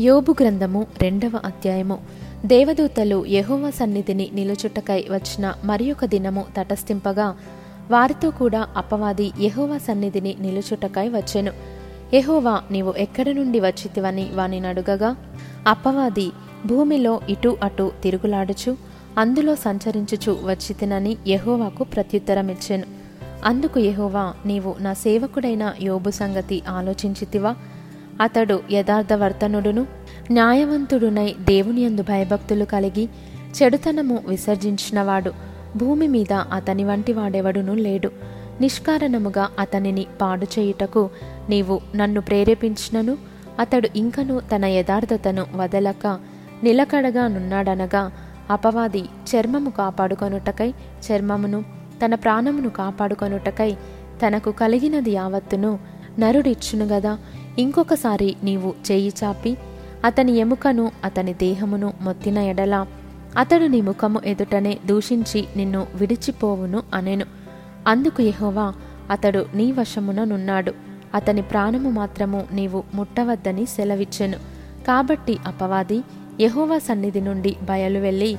యోబు గ్రంథము రెండవ అధ్యాయము. దేవదూతలు యహోవ సన్నిధిని నిలుచుటకై వచ్చిన మరి ఒక దినము తటస్థింపగా వారితో కూడా అపవాది యహోవ సన్నిధిని నిలుచుటకై వచ్చెను. యహోవా నీవు ఎక్కడి నుండి వచ్చితివని వాని అడుగగా అపవాది భూమిలో ఇటు అటు తిరుగులాడుచు అందులో సంచరించుచు వచ్చితినని యహోవాకు ప్రత్యుత్తరమిచ్చెను. అందుకు యహోవా నీవు నా సేవకుడైన యోబు సంగతి ఆలోచించితివా? అతడు యథార్థవర్తనుడును న్యాయవంతుడునై దేవుని యందు భయభక్తులు కలిగి చెడుతనము విసర్జించినవాడు భూమి మీద అతని వంటి వాడెవడునూ లేడు. నిష్కారణముగా అతనిని పాడు చేయుటకు నీవు నన్ను ప్రేరేపించినను అతడు ఇంకను తన యథార్థతను వదలక నిలకడగా నున్నాడనగా అపవాది చర్మము కాపాడుకొనుటకై చర్మమును తన ప్రాణమును కాపాడుకొనుటకై తనకు కలిగినది యావత్తును నరుడిచ్చును గదా ఇంకొకసారి నీవు చేయి చాపి అతని ఎముకను అతని దేహమును మొత్తిన ఎడల అతడు నీ ముఖము ఎదుటనే దూషించి నిన్ను విడిచిపోవును అనెను. అందుకు యహోవా అతడు నీ వశమున నున్నాడు. అతని ప్రాణము మాత్రము నీవు ముట్టవద్దని సెలవిచ్చెను. కాబట్టి అపవాది యహోవా సన్నిధి నుండి బయలు వెళ్ళి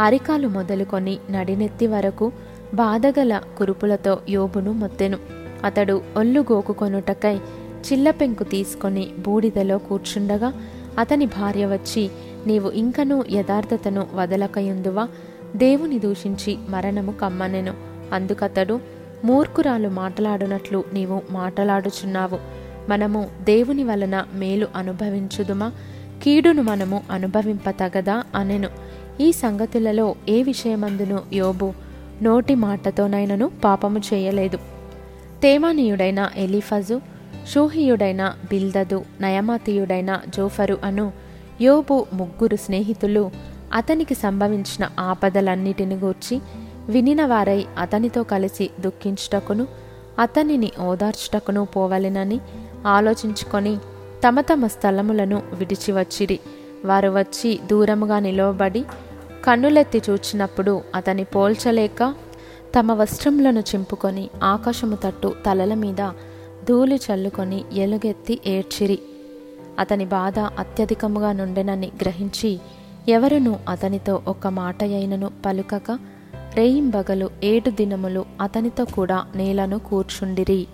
అరికాలు మొదలుకొని నడినెత్తి వరకు బాధగల కురుపులతో యోబును మొత్తెను. అతడు ఒళ్ళు గోకుకొనుటకై చిల్లపెంకు తీసుకొని బూడిదలో కూర్చుండగా అతని భార్య వచ్చి నీవు ఇంకనూ యథార్థతను వదలకయుందువా? దేవుని దూషించి మరణము కమ్మనెను. అందుకతడు మూర్ఖురాలు మాటలాడునట్లు నీవు మాటలాడుచున్నావు. మనము దేవుని వలన మేలు అనుభవించుదుమా? కీడును మనము అనుభవింపతగదా అనెను. ఈ సంగతులలో ఏ విషయమందును యోబు నోటి మాటతోనైనను పాపము చేయలేదు. తేమానీయుడైన ఎలిఫజు షూహియుడైన బిల్దదు నయమాతీయుడైన జోఫరు అను యోబు ముగ్గురు స్నేహితులు అతనికి సంభవించిన ఆపదలన్నిటిని గూర్చి వినిన వారై అతనితో కలిసి దుఃఖించుటకును అతనిని ఓదార్చుటకును పోవలెనని ఆలోచించుకొని తమ తమ స్థలములను విడిచి వచ్చిరి వారు వచ్చి దూరముగా నిలవబడి కన్నులెత్తి చూచినప్పుడు అతని పోల్చలేక తమ వస్త్రములను చింపుకొని ఆకాశము తట్టు తలల మీద ధూళి చల్లుకొని ఎలుగెత్తి ఏడ్చిరి. అతని బాధ అత్యధికముగా నుండెనని గ్రహించి ఎవరును అతనితో ఒక మాట అయినను పలుకక రేయింబగలు ఏడు దినములు అతనితో కూడా నేలను కూర్చుండిరి.